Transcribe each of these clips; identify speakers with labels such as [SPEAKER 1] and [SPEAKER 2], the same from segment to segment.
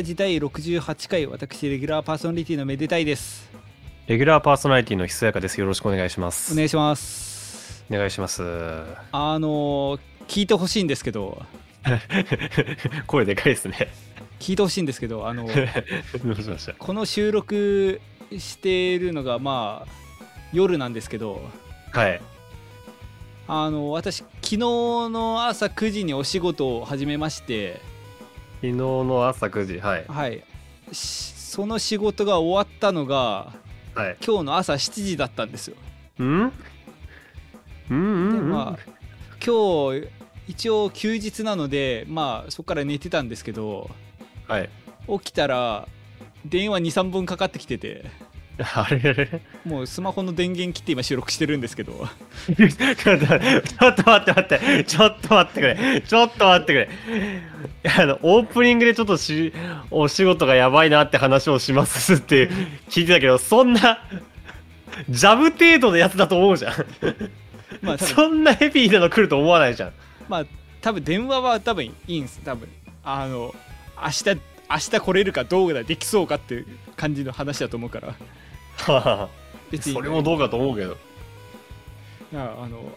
[SPEAKER 1] デラ時代68回私レギュラーパーソナリティのめでたいです
[SPEAKER 2] レギュラーパーソナリティのひそやかです。よろしくお願いします。
[SPEAKER 1] お願いします
[SPEAKER 2] お願いします。
[SPEAKER 1] あのー聞いてほしいんですけど
[SPEAKER 2] 声でかいですね。
[SPEAKER 1] 聞いてほしいんですけどあの この収録しているのがまあ夜なんですけど
[SPEAKER 2] はい。
[SPEAKER 1] あの私昨日の朝9時にお仕事を始めまして
[SPEAKER 2] 昨日の朝9時、はい。
[SPEAKER 1] はいしその仕事が終わったのが
[SPEAKER 2] はい。
[SPEAKER 1] 今日の朝7時だったんですよ
[SPEAKER 2] ん？うんうんうん。
[SPEAKER 1] でまあ今日一応休日なのでまあそこから寝てたんですけど
[SPEAKER 2] はい。
[SPEAKER 1] 起きたら電話23本かかってきてて
[SPEAKER 2] あれあれ。
[SPEAKER 1] もうスマホの電源切って今収録してるんですけど。
[SPEAKER 2] ちょっと待って、待って。ちょっと待ってくれ、ちょっと待ってくれ。あの、オープニングでちょっとし、お仕事がやばいなって話をしますって聞いてたけど、そんな、ジャブ程度のやつだと思うじゃん。
[SPEAKER 1] まあ
[SPEAKER 2] そんなヘビーなの来ると思わないじゃん。
[SPEAKER 1] まあ多分電話は多分いいんです。多分。あの明日明日来れるかどうだできそうかっていう感じの話だと思うから。
[SPEAKER 2] は
[SPEAKER 1] 別に
[SPEAKER 2] それもどうかと思うけど。
[SPEAKER 1] いやあの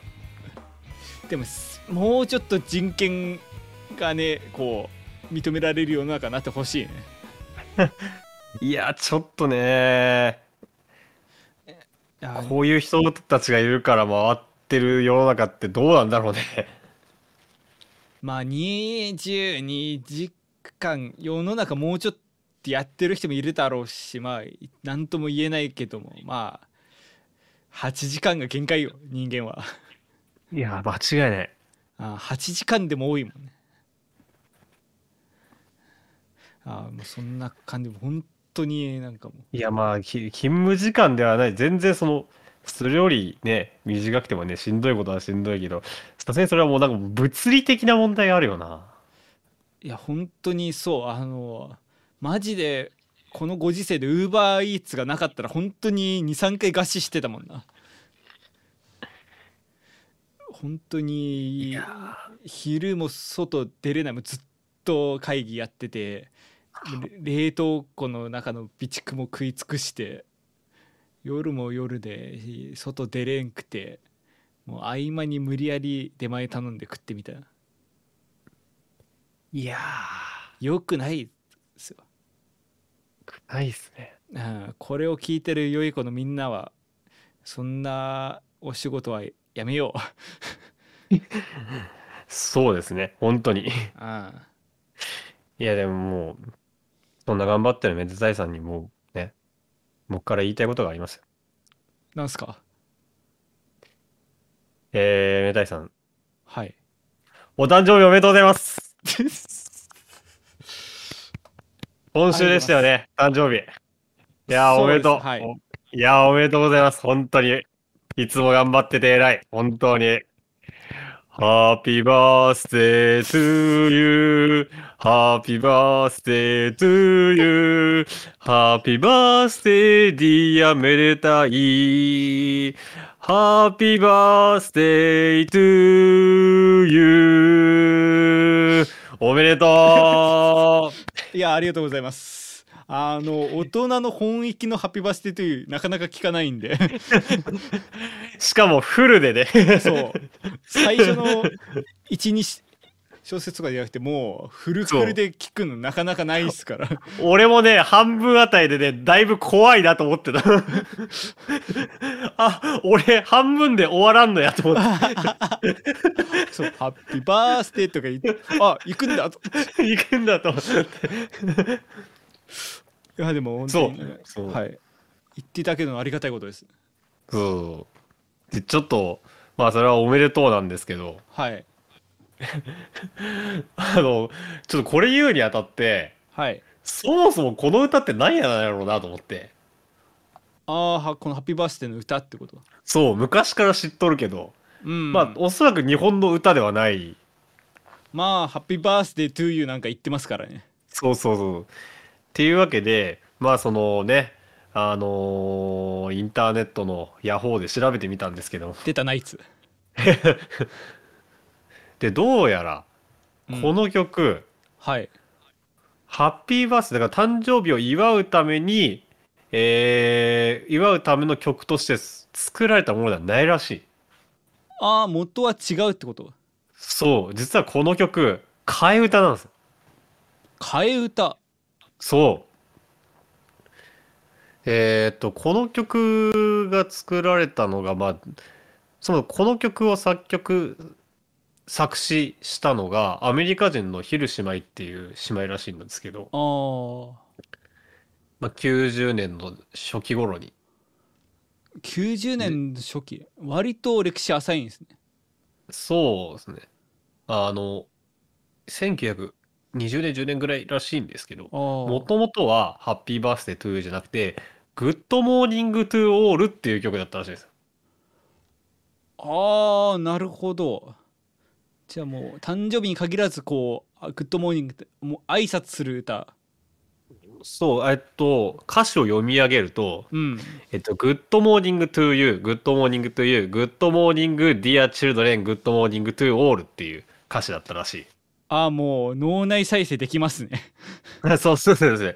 [SPEAKER 1] でもすもうちょっと人権がねこう認められる世の中になってほしいね
[SPEAKER 2] いや、ちょっとね、こういう人たちがいるから回ってる世の中ってどうなんだろうね。
[SPEAKER 1] まあ22時間世の中もうちょっとやってる人もいるだろうしまあ何とも言えないけどもまあ8時間が限界よ人間は。
[SPEAKER 2] いや、間違いない。
[SPEAKER 1] あ8時間でも多いもんね。あもうそんな感じ。本当になんかも
[SPEAKER 2] いやまあき勤務時間ではない。全然そのそれよりね短くてもねしんどいことはしんどいけどさすがにそれはもうなんか物理的な問題があるよな。
[SPEAKER 1] ういや本当にそう。あのマジでこのご時世でウーバーイーツがなかったら本当に23回餓死してたもんな。本当に昼も外出れない。もうずっと会議やっててれ冷凍庫の中の備蓄も食い尽くして夜も夜で外出れんくてもう合間に無理やり出前頼んで食ってみたいな。い
[SPEAKER 2] や
[SPEAKER 1] よくないですよ、
[SPEAKER 2] ーないっすね。
[SPEAKER 1] うん、これを聞いてる良い子のみんなはそんなお仕事はやめよう。
[SPEAKER 2] そうですね。本当に。
[SPEAKER 1] あ
[SPEAKER 2] いやでももうそんな頑張ってるめでたいさんにもうね僕から言いたいことがありますよ。
[SPEAKER 1] なんすか？
[SPEAKER 2] えー、めでたいさん
[SPEAKER 1] はい。
[SPEAKER 2] お誕生日おめでとうございます 今週でしたよね誕生日いやーおめでとう
[SPEAKER 1] はい
[SPEAKER 2] おいやーおめでとうございます本当にいつも頑張ってて偉い本当に Happy birthday to you. Happy birthday to you. Happy birthday, dear めでたい。Happy birthday to you. おめでとう。
[SPEAKER 1] いやありがとうございます。あの 大人の本域のハッピーバースデーというなかなか聞かないんで。
[SPEAKER 2] しかもフルでね。
[SPEAKER 1] そう。最初の12小節とかじゃなくてもうフルフルで聞くのなかなかないですから。
[SPEAKER 2] 俺もね、半分あたりでね、だいぶ怖いなと思ってた。あ、俺半分で終わらんのやと思って。
[SPEAKER 1] そうハッピーバースデーとか言ってあ行くんだと。
[SPEAKER 2] 行くんだと思って。
[SPEAKER 1] いやでも本当に
[SPEAKER 2] そう。そう。
[SPEAKER 1] はい。言っていただけるのはありがたいことです。
[SPEAKER 2] そう。で、ちょっと、まあそれはおめでとうなんですけど、
[SPEAKER 1] はい
[SPEAKER 2] あの、ちょっとこれ言うにあたって、
[SPEAKER 1] はい。
[SPEAKER 2] そもそもこの歌って何やなんやろうなと思って。
[SPEAKER 1] ああはこのハッピーバースデーの歌ってこと？
[SPEAKER 2] そう、昔から知っとるけど、
[SPEAKER 1] うん。
[SPEAKER 2] まあおそらく日本の歌ではない。
[SPEAKER 1] まあハッピーバースデートゥーユーなんか言ってますからね。
[SPEAKER 2] そうそうそう。っていうわけで、まあそのね、あのーインターネットのヤホーで調べてみたんですけど、
[SPEAKER 1] 出たナイツ
[SPEAKER 2] で、どうやら、
[SPEAKER 1] うん
[SPEAKER 2] この曲、
[SPEAKER 1] はい
[SPEAKER 2] ハッピーバースデーだから誕生日を祝うために、えー、祝うための曲として作られたものではないらしい。
[SPEAKER 1] ああ元は違うってこと？
[SPEAKER 2] そう、実はこの曲、替え歌なんですよ。
[SPEAKER 1] 替え歌
[SPEAKER 2] そう。えーっと、この曲が作られたのが、まあ、その、この曲を作曲、作詞したのが、アメリカ人のヒル姉妹っていう姉妹らしいんですけど、まあ、90年の初期頃に。
[SPEAKER 1] 90年初期？割と歴史浅いんですね
[SPEAKER 2] そうですね。あの、1920年、10年ぐらいらしいんですけど、
[SPEAKER 1] あ
[SPEAKER 2] もともとは、 Happy Birthday to じゃなくて、 Good Morning to All っていう曲だったらしいです。
[SPEAKER 1] ああなるほどじゃあもう誕生日に限らずこうあ Good morning ってもう挨拶する歌
[SPEAKER 2] そう、えっと、歌詞を読み上げると、
[SPEAKER 1] うん
[SPEAKER 2] えっと、Good morning to you, Good morning to you, Good morning dear children, Good morning to all っていう歌詞だったらし
[SPEAKER 1] ああもう脳内再生できますね
[SPEAKER 2] い。そうそうそうですね。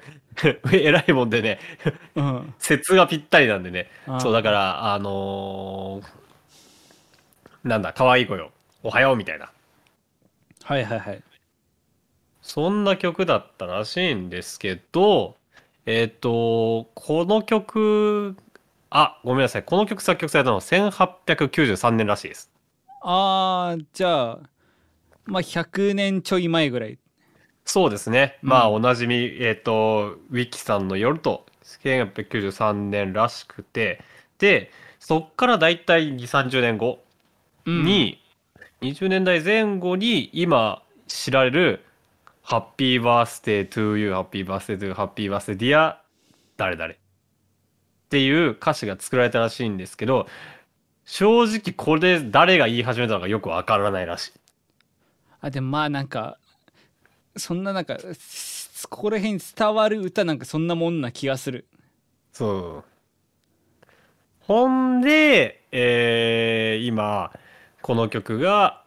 [SPEAKER 2] 偉いもんでね、
[SPEAKER 1] うん
[SPEAKER 2] 説がぴったりなんでね。そう、だから、あのーなんだ、可愛い子よ。おはようみたいな。
[SPEAKER 1] はいはいはい
[SPEAKER 2] そんな曲だったらしいんですけど、えっと、この曲、あ、ごめんなさい。この曲作曲されたのは1893年らしいです。
[SPEAKER 1] ああじゃあまあ100年ちょい前ぐらい
[SPEAKER 2] そうですね。まあ、
[SPEAKER 1] うん
[SPEAKER 2] おなじみ、えっと、ウィキさんのよると、1893年らしくて、で、そっからだいたい2、30年後
[SPEAKER 1] うん
[SPEAKER 2] に、20年代前後に、今知られる、 Happy Birthday to You、Happy Birthday to、Happy Birthday dear、誰々っていう歌詞が作られたらしいんですけど、正直これ誰が言い始めたのかよくわからないらしい。
[SPEAKER 1] あでもまあなんかそんななんかすここら辺に伝わる歌なんかそんなもんな気がする
[SPEAKER 2] そう。ほんで、えー今、この曲が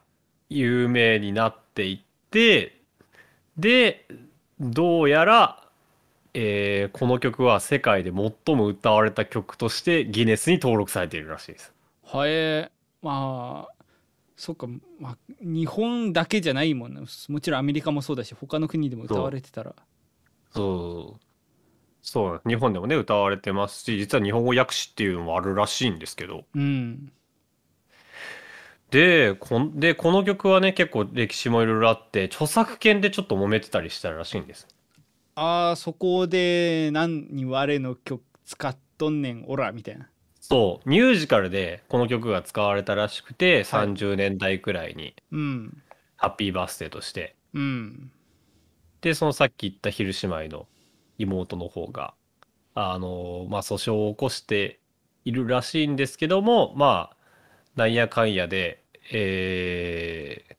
[SPEAKER 2] 有名になっていって、で、どうやら、えーこの曲は世界で最も歌われた曲としてギネスに登録されているらしいです。
[SPEAKER 1] はえまあそっか、まあ、日本だけじゃないもんなもちろんアメリカもそうだし他の国でも歌われてたら。
[SPEAKER 2] そう。そう、日本でもね、歌われてますし、実は日本語訳詞っていうのもあるらしいんですけど、
[SPEAKER 1] うん
[SPEAKER 2] で、こんで、この曲はね、結構歴史もいろいろあって、著作権でちょっと揉めてたりしたらしいんです。
[SPEAKER 1] ああそこで何に我の曲使っとんねんオラみたいな。
[SPEAKER 2] そう、ミュージカルでこの曲が使われたらしくて、
[SPEAKER 1] はい。
[SPEAKER 2] 30年代くらいに、
[SPEAKER 1] うん。
[SPEAKER 2] ハッピーバースデーとして。
[SPEAKER 1] うん。
[SPEAKER 2] で、そのさっき言ったヒル姉妹の妹の方が、あの、まあ、訴訟を起こしているらしいんですけども、まあ、なんやかんやで、えー、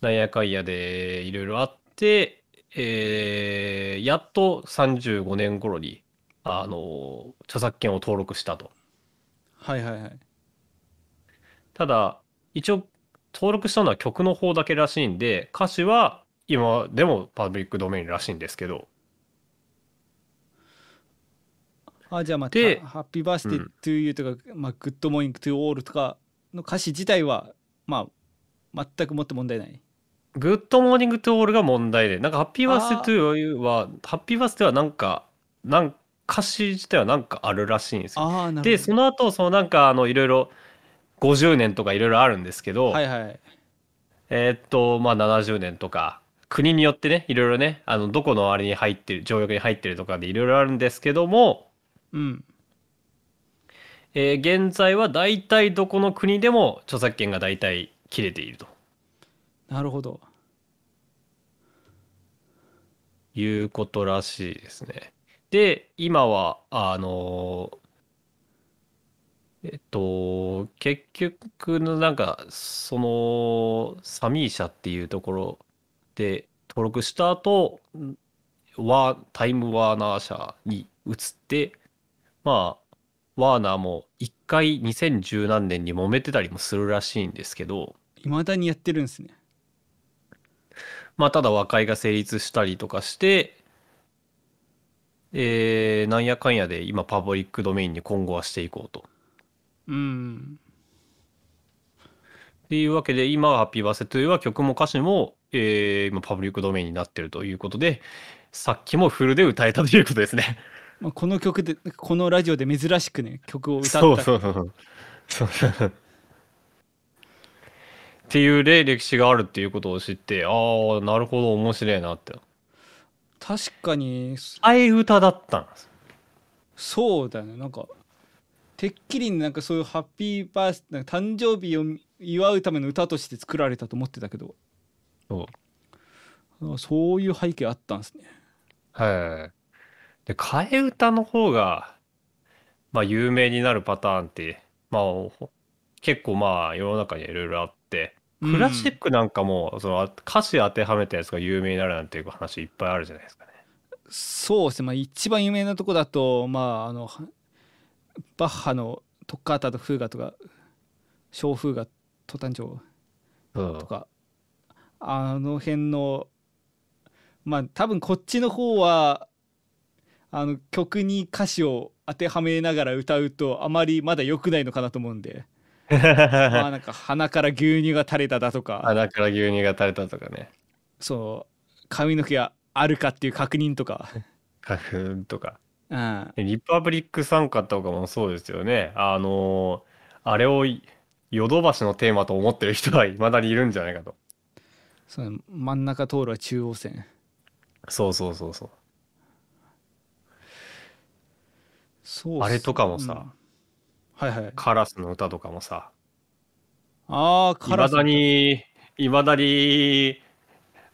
[SPEAKER 2] なんやかんやでいろいろあって、えー、やっと35年頃に、あの、著作権を登録したと。
[SPEAKER 1] はいはいはい。
[SPEAKER 2] ただ、一応登録したのは曲の方だけらしいんで、歌詞は今でもパブリックドメインらしいんですけど、
[SPEAKER 1] あじゃあまあ
[SPEAKER 2] で
[SPEAKER 1] Happy Birthday to You とか、まあ、 Good Morning to All とかの歌詞自体はまあ全くもって問題ない。
[SPEAKER 2] Good Morning to All が問題で、なんか Happy Birthday to。は、 Happy Birthday はなんか、なん歌詞自体はなんかあるらしいんですよ。で、その後、そのなんかあの、いろいろ50年とかいろいろあるんですけど、
[SPEAKER 1] はいはい。
[SPEAKER 2] えーっと、まあ70年とか、国によってね、いろいろね、あの、どこのあれに入ってる、条約に入ってるとかでいろいろあるんですけども、
[SPEAKER 1] うん
[SPEAKER 2] えー現在は大体どこの国でも著作権が大体切れていると
[SPEAKER 1] なるほど
[SPEAKER 2] いうことらしいですね。で、今は、あのえっと、結局のなんか、その、サミー社っていうところで登録した後、ワータイムワーナー社に移って、まあ、ワーナーも一回2010何年に揉めてたりもするらしいんですけど、
[SPEAKER 1] いまだにやってるんですね
[SPEAKER 2] まあ、ただ和解が成立したりとかして、えーなんやかんやで今パブリックドメインに今後はしていこうと。
[SPEAKER 1] うん
[SPEAKER 2] っていうわけで今は「ハッピーバースデートゥーは曲も歌詞も、えー今パブリックドメインになってるということでさっきもフルで歌えたということですね。
[SPEAKER 1] まあ、この曲でこのラジオで珍しくね曲を歌った
[SPEAKER 2] そうそうそうそうそう。っていうね歴史があるっていうことを知ってああなるほど面白いなって。
[SPEAKER 1] 確かに
[SPEAKER 2] 替え歌だったんです。
[SPEAKER 1] そうだねなんかてっきりなんかそういうハッピーバースなんか誕生日を祝うための歌として作られたと思ってたけど
[SPEAKER 2] そう
[SPEAKER 1] あそういう背景あったんですね
[SPEAKER 2] はい。で、替え歌の方が、まあ、有名になるパターンって、まあ、ほ結構まあ、世の中にはいろいろあって、クラシックなんかも、その歌詞当てはめたやつが有名になるなんていう話いっぱいあるじゃないですかね。
[SPEAKER 1] そうですね、まあ、一番有名なとこだとまああのはバッハのトッカータとフーガとか小フーガトタン調
[SPEAKER 2] うん。
[SPEAKER 1] とかあの辺のまあ多分こっちの方はあの曲に歌詞を当てはめながら歌うとあまりまだ良くないのかなと思うんで まあなんか鼻から牛乳が垂れただとか
[SPEAKER 2] 鼻から牛乳が垂れたとかね。
[SPEAKER 1] そう髪の毛があるかっていう確認とか、
[SPEAKER 2] 花粉とか。
[SPEAKER 1] うん、
[SPEAKER 2] リパブリック参加とかもそうですよね。あのあれをヨドバシのテーマと思ってる人はいまだにいるんじゃないかと。
[SPEAKER 1] その真ん中通るは中央線
[SPEAKER 2] そうそうそうそう。
[SPEAKER 1] そう
[SPEAKER 2] あれとかもさ
[SPEAKER 1] うん。はいはい。
[SPEAKER 2] カラスの歌とかもさ、
[SPEAKER 1] ああ
[SPEAKER 2] いま
[SPEAKER 1] カラス。
[SPEAKER 2] だに、いまだに、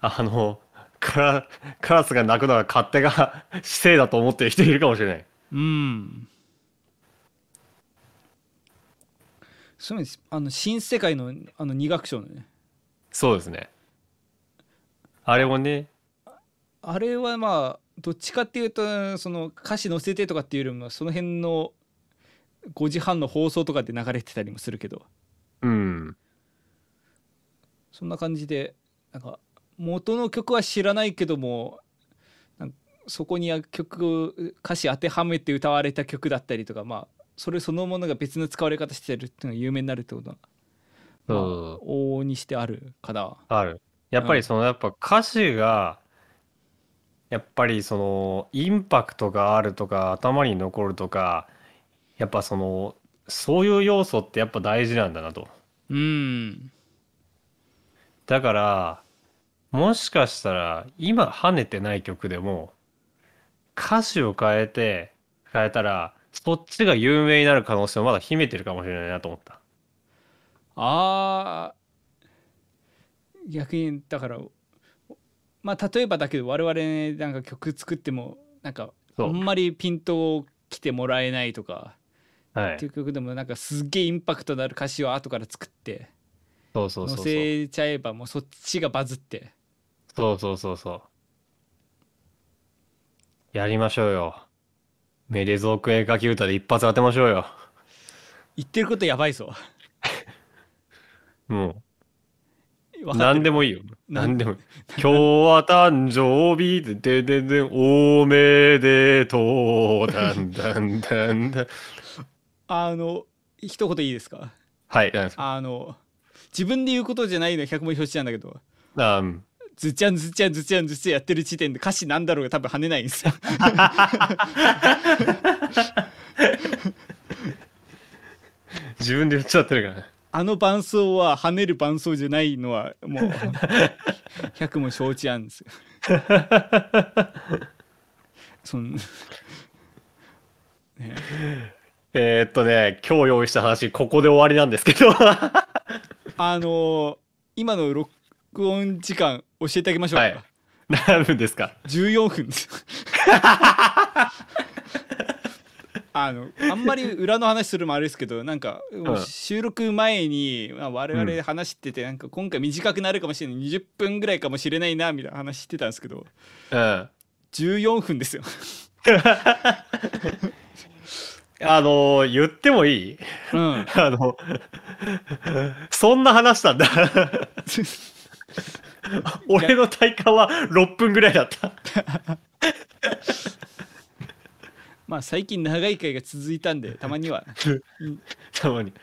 [SPEAKER 2] あの、カラカラスが鳴くのが勝手が 姿勢だと思ってる人いるかもしれない。
[SPEAKER 1] うん。そうです。あの新世界のあの二楽章のね。
[SPEAKER 2] そうですね。あれもね、
[SPEAKER 1] あれはまあどっちかっていうとその歌詞載せてとかっていうよりもその辺の5時半の放送とかで流れてたりもするけど
[SPEAKER 2] うん。
[SPEAKER 1] そんな感じでなんか元の曲は知らないけどもそこには曲を歌詞当てはめて歌われた曲だったりとかまあそれそのものが別の使われ方してるっていうのが有名になるってことは、まあ往々にしてあるかな。
[SPEAKER 2] ある。やっぱりその、やっぱ歌詞が、やっぱりその、インパクトがあるとか、頭に残るとか、やっぱその、そういう要素ってやっぱ大事なんだなと。
[SPEAKER 1] うん
[SPEAKER 2] だから、もしかしたら、今跳ねてない曲でも、歌詞を変えて、変えたら、そっちが有名になる可能性もまだ秘めてるかもしれないなと思った。
[SPEAKER 1] あー逆にだからまあ例えばだけど我々なんか曲作ってもなんかあんまりピント来てもらえないとか
[SPEAKER 2] はい。
[SPEAKER 1] っていう曲でもなんかすっげえインパクトのある歌詞を後から作って
[SPEAKER 2] そうそうそう
[SPEAKER 1] 載
[SPEAKER 2] そう。
[SPEAKER 1] せちゃえばもうそっちがバズって
[SPEAKER 2] そうそうそうそう。やりましょうよ。メレゾーク絵描き歌で一発当てましょうよ。
[SPEAKER 1] 言ってることやばいぞ
[SPEAKER 2] もう、何
[SPEAKER 1] る
[SPEAKER 2] でもいいよ。
[SPEAKER 1] なん
[SPEAKER 2] 何でもいい。今日は誕生日で、で、で、で、おめでとう。だんだんだんだん。
[SPEAKER 1] あの一言いいですか？
[SPEAKER 2] はい、
[SPEAKER 1] あの自分で言うことじゃないの100も表紙なんだけど
[SPEAKER 2] あうん
[SPEAKER 1] ずちゃんずちゃんずちゃんずちゃんやってる時点で歌詞なんだろうが多分跳ねないんですよ
[SPEAKER 2] 自分で言っちゃってるからね。
[SPEAKER 1] あの伴奏は跳ねる伴奏じゃないのはもう100も承知なんですよ。そんね。
[SPEAKER 2] えー、っとね、今日用意した話、ここで終わりなんですけど。
[SPEAKER 1] あの今の録音時間教えてあげましょうか、
[SPEAKER 2] はい。何分ですか
[SPEAKER 1] ？14分です あのあんまり 裏の話するもあれですけどなんか収録前に、まあ、我々話しててなんか今回短くなるかもしれない20分ぐらいかもしれないなみたいな話してたんですけど
[SPEAKER 2] うん。
[SPEAKER 1] 14分ですよ
[SPEAKER 2] あの、言ってもいい？
[SPEAKER 1] うん
[SPEAKER 2] あの、そんな話したんだ。俺の体感は6分ぐらいだった。
[SPEAKER 1] まあ最近長い回が続いたんで たまには。
[SPEAKER 2] たまに、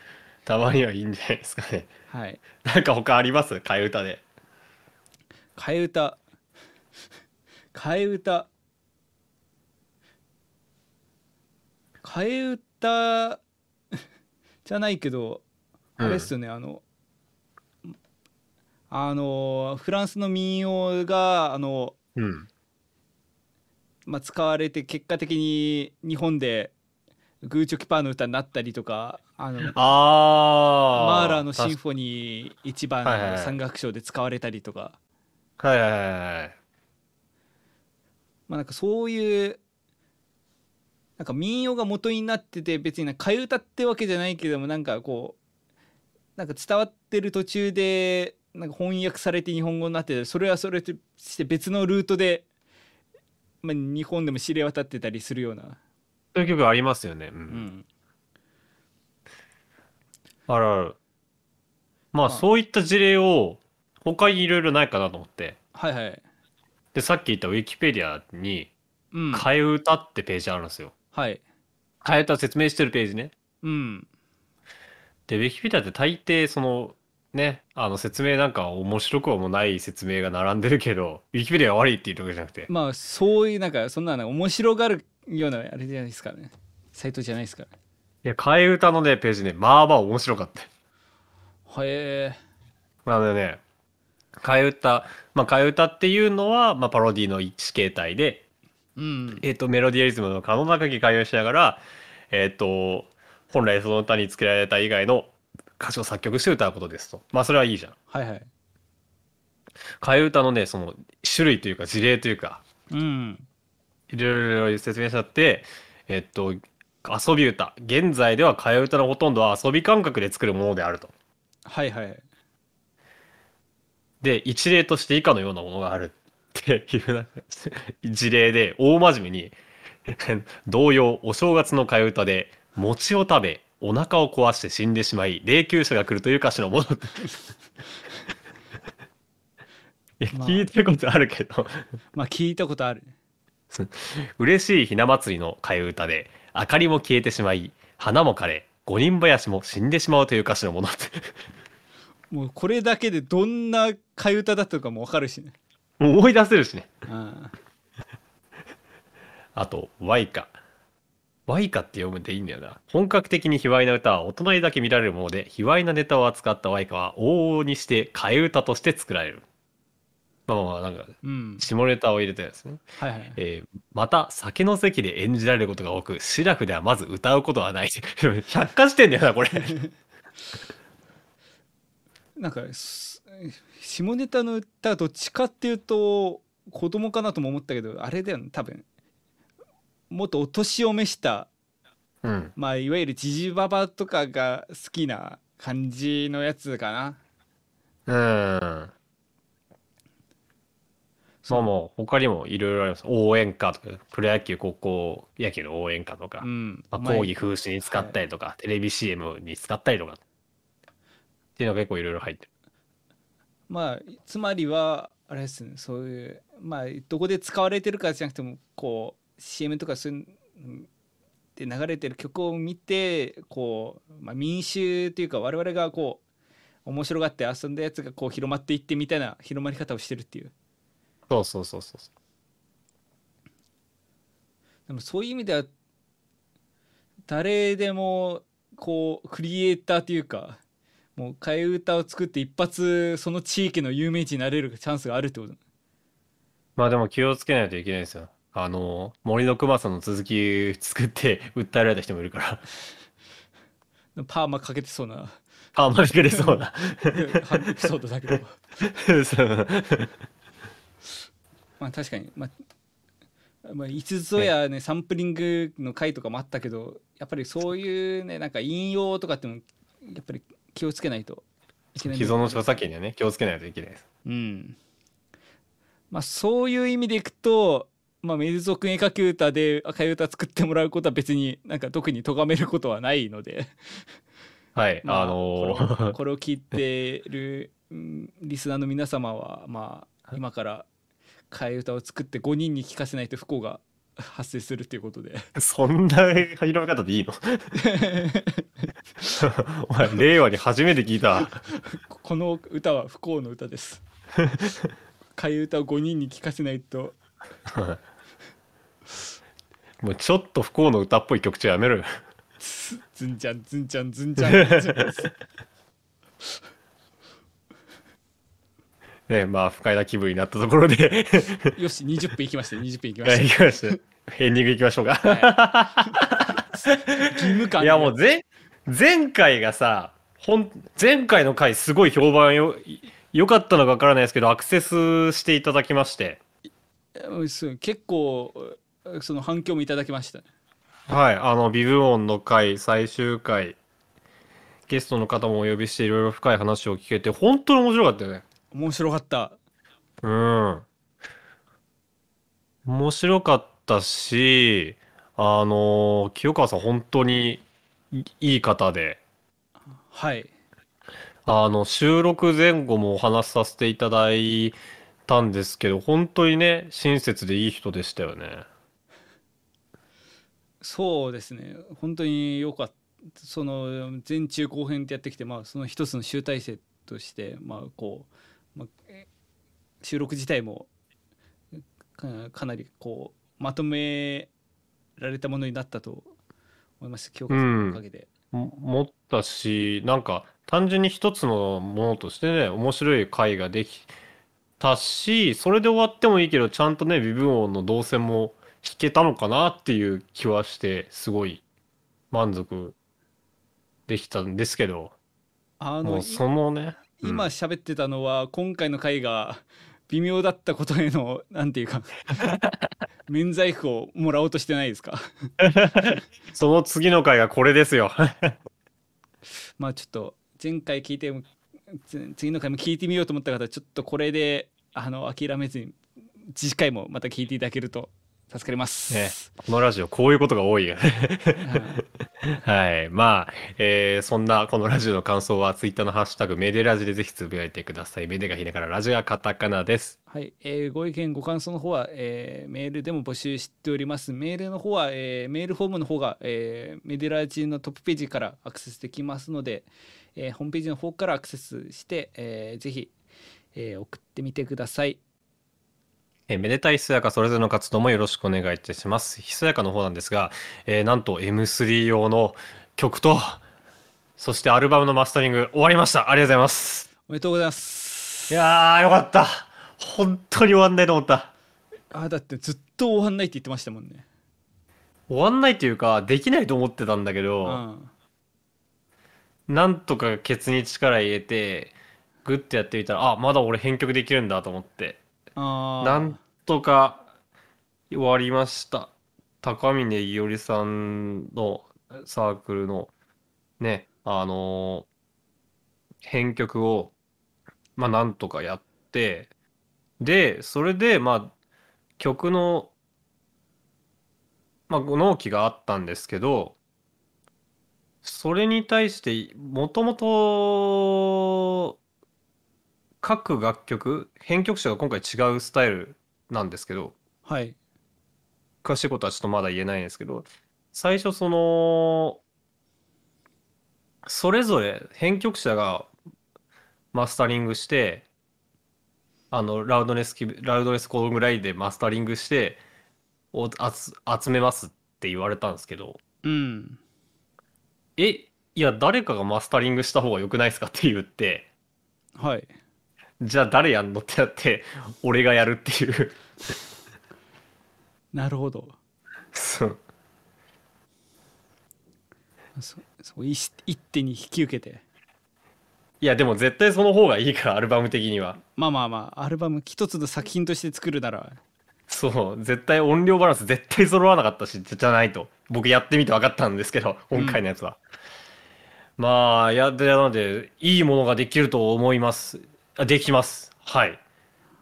[SPEAKER 2] たまにはいいんじゃないですかね。
[SPEAKER 1] はい。
[SPEAKER 2] なんか他あります？替え歌で。
[SPEAKER 1] 替え歌。替え歌。替え歌 じゃないけどあれっすよね、あのあのフランスの民謡があの、
[SPEAKER 2] うん。
[SPEAKER 1] まあ、使われて結果的に日本でグーチョキパーの歌になったりとかあの
[SPEAKER 2] あー。
[SPEAKER 1] マーラーのシンフォニー一番
[SPEAKER 2] はいはいはい
[SPEAKER 1] 山岳賞で使われたりとか、
[SPEAKER 2] はいはいはいはい。
[SPEAKER 1] まあなんかそういうなんか民謡が元になってて別にな替え歌ってわけじゃないけどもなんかこうなんか伝わってる途中でなんか翻訳されて日本語になっててそれはそれとして別のルートで、まあ、日本でも知れ渡ってたりするような、
[SPEAKER 2] そういう曲ありますよね。う。
[SPEAKER 1] うんん、
[SPEAKER 2] あるある。まあ、
[SPEAKER 1] まあ
[SPEAKER 2] そういった事例を他にいろいろないかなと思って。
[SPEAKER 1] はいはい
[SPEAKER 2] で、さっき言ったウィキペディアに、
[SPEAKER 1] うん
[SPEAKER 2] 替え歌ってページあるんですよ。
[SPEAKER 1] はい
[SPEAKER 2] 替え歌説明してるページね。
[SPEAKER 1] うん
[SPEAKER 2] で、ウィキペディアって大抵その、ね、あの説明なんか面白くはもない説明が並んでるけど、ウィキペディアが悪いっていうわけじゃなくて、
[SPEAKER 1] まあそういうなんかそんなの面白がるようなあれじゃないですかね。サイトじゃないですか
[SPEAKER 2] いや、替え歌のね、ページね、まあまあ面白かったよ。
[SPEAKER 1] へえ。
[SPEAKER 2] なのでね、替え歌、まあ替え歌っていうのは、まあパロディの一形態で、
[SPEAKER 1] うん。
[SPEAKER 2] えっ、と、メロディアリズムの可能な限り会話しながら、えっ、と、本来その歌につけられた以外の歌詞を作曲して歌うことですと。まあそれはいいじゃん。
[SPEAKER 1] はいはい
[SPEAKER 2] 替え歌のね、その種類というか事例というか、
[SPEAKER 1] うん
[SPEAKER 2] いろいろ説明しちゃって、えっと、遊び歌。現在では替え歌のほとんどは遊び感覚で作るものであると。
[SPEAKER 1] はいはい
[SPEAKER 2] で、一例として以下のようなものがあるって いう事例で、大真面目に、同様、お正月の替え歌で、餅を食べ、お腹を壊して死んでしまい、霊柩車が来るという歌詞のもの。いや
[SPEAKER 1] まあ
[SPEAKER 2] 聞いたことあるけど、
[SPEAKER 1] まあ聞いたことある
[SPEAKER 2] 嬉しいひな祭りの替え歌で、明かりも消えてしまい、花も枯れ、五人林も死んでしまうという歌詞のものって。
[SPEAKER 1] もうこれだけでどんな替え歌だったのかも分かるしね
[SPEAKER 2] 思い出せるしね。
[SPEAKER 1] うん
[SPEAKER 2] あと、ワイカ。ワイカって読むんでいいんだよな。本格的に卑猥な歌は大人にだけ見られるもので、卑猥なネタを扱ったワイカは往々にして替え歌として作られる。まあまあまあ、なんか、
[SPEAKER 1] うん
[SPEAKER 2] 下ネタを入れたやつね。
[SPEAKER 1] はいはい
[SPEAKER 2] えーまた、酒の席で演じられることが多く、シラフではまず歌うことはない。百科してんだよな、これ。
[SPEAKER 1] なんかす 下ネタの歌はどっちかっていうと子供かなとも思ったけどあれだよね多分もっとお年を召した
[SPEAKER 2] うん。
[SPEAKER 1] まあいわゆるジジババとかが好きな感じのやつかな
[SPEAKER 2] うん。まあもう、他にもいろいろあります。応援歌とか、プロ野球、高校野球の応援歌とか。
[SPEAKER 1] うん
[SPEAKER 2] まあ、
[SPEAKER 1] 前
[SPEAKER 2] 講義風刺に使ったりとか、テレビ CM に使ったりとかっていうのが結構いろいろ入ってる。
[SPEAKER 1] まあつまりはあれですねそういうまあどこで使われてるかじゃなくてもこう CM とかそういううんで流れてる曲を見てこう、まあ、民衆っていうか我々がこう面白がって遊んだやつがこう広まっていってみたいな広まり方をしてるっていう
[SPEAKER 2] そうそうそうそう。
[SPEAKER 1] でもそういう意味では誰でもこうクリエイターというかもう替え歌を作って一発その地域の有名人になれるチャンスがあるってこと
[SPEAKER 2] まあでも気をつけないといけないですよ。あの、森の熊さんの続き 作って 訴えられた人もいるから、
[SPEAKER 1] パーマかけてそうな。
[SPEAKER 2] パーマリくれそうな。
[SPEAKER 1] エピソードだけど。
[SPEAKER 2] そう
[SPEAKER 1] まあ確かに。まあまあ、いつぞやねサンプリングの回とかもあったけどやっぱりそういうねなんか引用とかってもやっぱり気をつけないといけない
[SPEAKER 2] 既存の著作権にはね、気をつけないといけないです。
[SPEAKER 1] うん。まあそういう意味でいくとまあメルゾ君絵描き歌で赤い歌作ってもらうことは別になんか特に咎めることはないので。
[SPEAKER 2] はい、
[SPEAKER 1] ま
[SPEAKER 2] あの
[SPEAKER 1] これをこれを聞いてるうんリスナーの皆様はまあ今から替え歌を作って5人に聞かせないと不幸が発生するということで。
[SPEAKER 2] そんな広め方でいいの？お前、令和に初めて聞いた。
[SPEAKER 1] こ の歌は不幸の歌です。替え歌を5人に聞かせないと
[SPEAKER 2] もうちょっと不幸の歌っぽい曲調やめろよ。
[SPEAKER 1] ずんちゃんずんちゃんずんちゃんずんちゃん。
[SPEAKER 2] ねまあ、不快な気分になったところで、
[SPEAKER 1] よし20分いきました。20分いきま
[SPEAKER 2] はい、
[SPEAKER 1] し
[SPEAKER 2] 行きました。エンディング行きましょうか。
[SPEAKER 1] た義務感
[SPEAKER 2] いや、もう前、前回がさ、ほん、前回の回すごい評判よ、良かったのかわからないですけど、アクセスしていただきまして、
[SPEAKER 1] 結構その反響もいただきましたね
[SPEAKER 2] はい、あの、ビブオンの回、最終回、ゲストの方もお呼びしていろいろ深い話を聞けて、本当に面白かったよね。
[SPEAKER 1] 面白かった
[SPEAKER 2] うん。面白かったし、あの、清川さん本当にいいい方で、
[SPEAKER 1] はい
[SPEAKER 2] あの、収録前後もお話しさせていただいたんですけど、本当にね、親切でいい人でしたよね。
[SPEAKER 1] そうですね。本当によかった。その前中後編ってやってきてまあその一つの集大成としてまあこう、まあ、え収録自体もかかなりこうまとめられたものになったと思います。京香さんのおかげで、
[SPEAKER 2] も思ったし、なんか単純に一つのものとしてね、面白い回ができたし、それで終わってもいいけど、ちゃんとね、微分音の動線も弾けたのかなっていう気はして、すごい満足できたんですけど、
[SPEAKER 1] あの
[SPEAKER 2] そのね、うん。
[SPEAKER 1] 今喋ってたのは今回の回が微妙だったことへのなんていうか 免罪符をもらおうとしてないですか？
[SPEAKER 2] その次の回がこれですよ。
[SPEAKER 1] まあちょっと前回聞いて次の回も聞いてみようと思った方ちょっとこれであの諦めずに次回もまた聞いていただけると助かります。
[SPEAKER 2] ねこのラジオこういうことが多いよね。
[SPEAKER 1] はい
[SPEAKER 2] はい。まあ、えーそんなこのラジオの感想はツイッターのハッシュタグメデラジでぜひつぶやいてください。メデがひねからラジオはカタカナです。
[SPEAKER 1] はい、えーご意見ご感想の方は、えーメールでも募集しておりますメールの方は、えーメールフォームの方が、えーメデラジのトップページからアクセスできますので、えーホームページの方からアクセスして、えーぜひ、えー送ってみてください
[SPEAKER 2] えーめでたいひそやかそれぞれの活動もよろしくお願いいたします。ひそやかの方なんですが、えーなんと M3 用の曲と、そしてアルバムのマスタリング終わりました。ありがとうございます。
[SPEAKER 1] おめでとうございます
[SPEAKER 2] いやー、よかった。本当に終わんないと思った。
[SPEAKER 1] あだってずっと終わんないって言ってましたもんね
[SPEAKER 2] 終わんないというか、できないと思ってたんだけ
[SPEAKER 1] う
[SPEAKER 2] ど、
[SPEAKER 1] ん
[SPEAKER 2] なんとかケツに力入れて、グッてやってみたら、あ、まだ俺編曲できるんだと思って、なんとか終わりました。高峰伊織さんのサークルのね、あのー編曲を、まあなんとかやって、で、それで、まあ、曲の、まあ、納期があったんですけど、それに対して、もともと、各楽曲、編曲者が今回違うスタイルなんですけど、
[SPEAKER 1] はい。
[SPEAKER 2] 詳しいことはちょっとまだ言えないんですけど、最初その、それぞれ編曲者がマスタリングして、あの、ラウドネスキ、ラウドネスこのぐらいでマスタリングして、お、集、集めますって言われたんですけど、
[SPEAKER 1] うん。
[SPEAKER 2] え、いや、誰かがマスタリングした方が良くないですかって言って、
[SPEAKER 1] はい
[SPEAKER 2] じゃあ誰やんのってなって、俺がやるっていう。
[SPEAKER 1] なるほど
[SPEAKER 2] そう。
[SPEAKER 1] そそう一一手に引き受けて
[SPEAKER 2] いや、でも絶対その方がいいから、アルバム的には。
[SPEAKER 1] まあまあまあアルバム一つの作品として作るなら
[SPEAKER 2] そう、絶対音量バランス絶対揃わなかったし、じゃないと。僕やってみて分かったんですけど、今回のやつは。まあ、いや、で、なので、いいものができると思います。あ、できます。はい。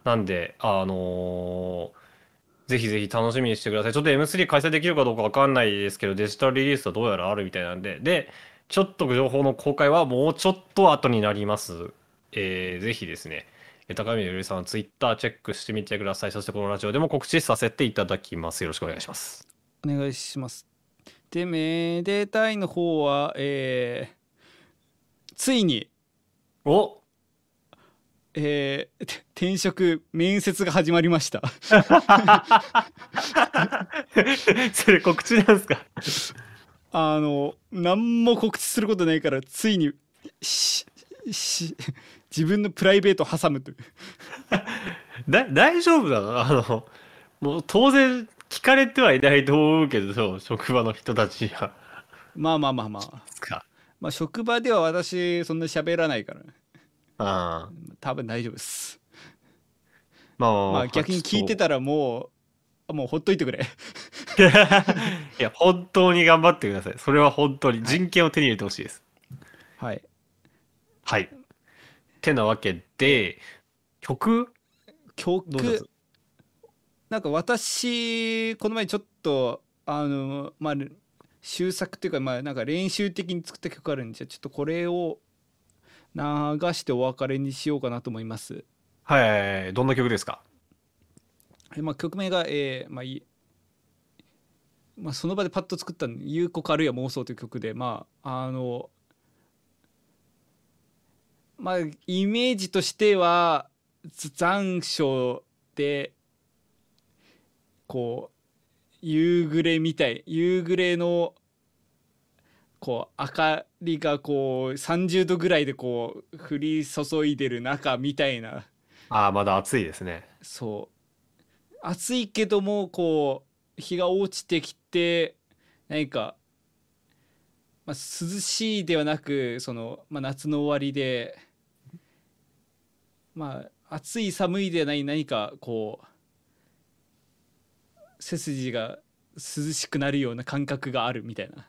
[SPEAKER 2] なんで、あのーぜひぜひ楽しみにしてください。ちょっと M3 開催できるかどうか分かんないですけど、デジタルリリースはどうやらあるみたいなんで、で、ちょっと情報の公開はもうちょっと後になります。えーぜひですね、えー高見のゆりさんのツイッターチェックしてみてください。そしてこのラジオでも告知させていただきます。よろしくお願いします。
[SPEAKER 1] お願いしますでめでたいの方はえーついに
[SPEAKER 2] お
[SPEAKER 1] えーて転職面接が始まりました。
[SPEAKER 2] それ告知なんですか？
[SPEAKER 1] あの何も告知することないからついにしし自分のプライベートを挟むという。
[SPEAKER 2] だ大丈夫なのあの、もう当然聞かれてはいないと思うけど、職場の人たちには。
[SPEAKER 1] まあまあまあまあ。まあ職場では私そんな喋らないから
[SPEAKER 2] ああ。
[SPEAKER 1] 多分大丈夫です
[SPEAKER 2] まあまあ
[SPEAKER 1] 逆に聞いてたらもうもうほっといてくれ
[SPEAKER 2] いや、本当に頑張ってください。それは本当に人権を手に入れてほしいです。
[SPEAKER 1] はい
[SPEAKER 2] はい。てなわけで、曲？
[SPEAKER 1] 曲？なんか私この前ちょっとあのまあ終作っていうかまあなんか練習的に作った曲あるんでちょっとこれを流してお別れにしようかなと思います。
[SPEAKER 2] はい。どんな曲ですか？
[SPEAKER 1] えまあ、曲名が、えーまあいいまあ、その場でパッと作った「夕刻あるいは妄想」という曲でまああのまあイメージとしてはず残暑でこう夕暮れみたい夕暮れのこう明かりがこう30度ぐらいでこう降り注いでる中みたいな。
[SPEAKER 2] ああ、まだ暑いですね。
[SPEAKER 1] そう。暑いけどもこう日が落ちてきて何か、まあ、涼しいではなくその、まあ、夏の終わりでまあ暑い寒いではない何かこう背筋が涼しくなるような感覚があるみたいな。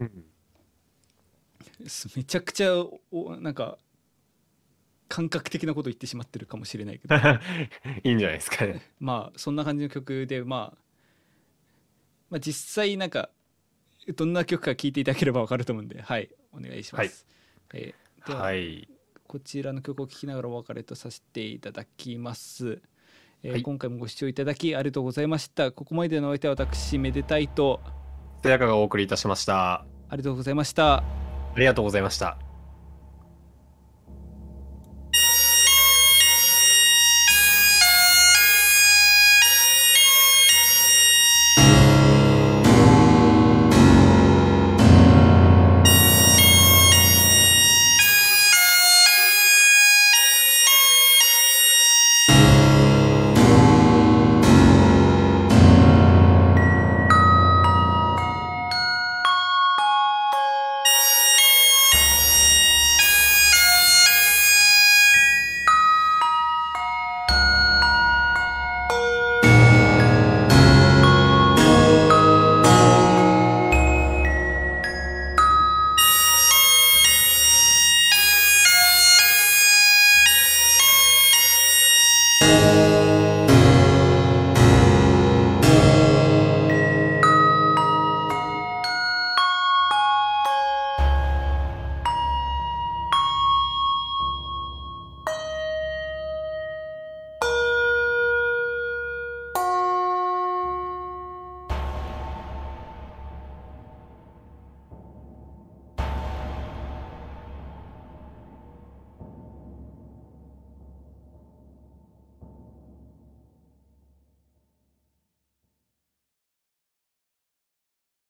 [SPEAKER 2] うん
[SPEAKER 1] めちゃくちゃおなんか感覚的なこと言ってしまってるかもしれないけど。
[SPEAKER 2] いいんじゃないですかね。
[SPEAKER 1] まあそんな感じの曲で、まあ、まあ実際なんかどんな曲か聴いていただければ分かると思うんではいお願いします、えーでは、
[SPEAKER 2] はい。
[SPEAKER 1] こちらの曲を聴きながらお別れとさせていただきます、えー
[SPEAKER 2] はい。
[SPEAKER 1] 今回もご視聴いただきありがとうございました。ここまでのお相手は私めでたいと。
[SPEAKER 2] とやかがお送りいたしました。
[SPEAKER 1] ありがとうございました
[SPEAKER 2] ありがとうございました。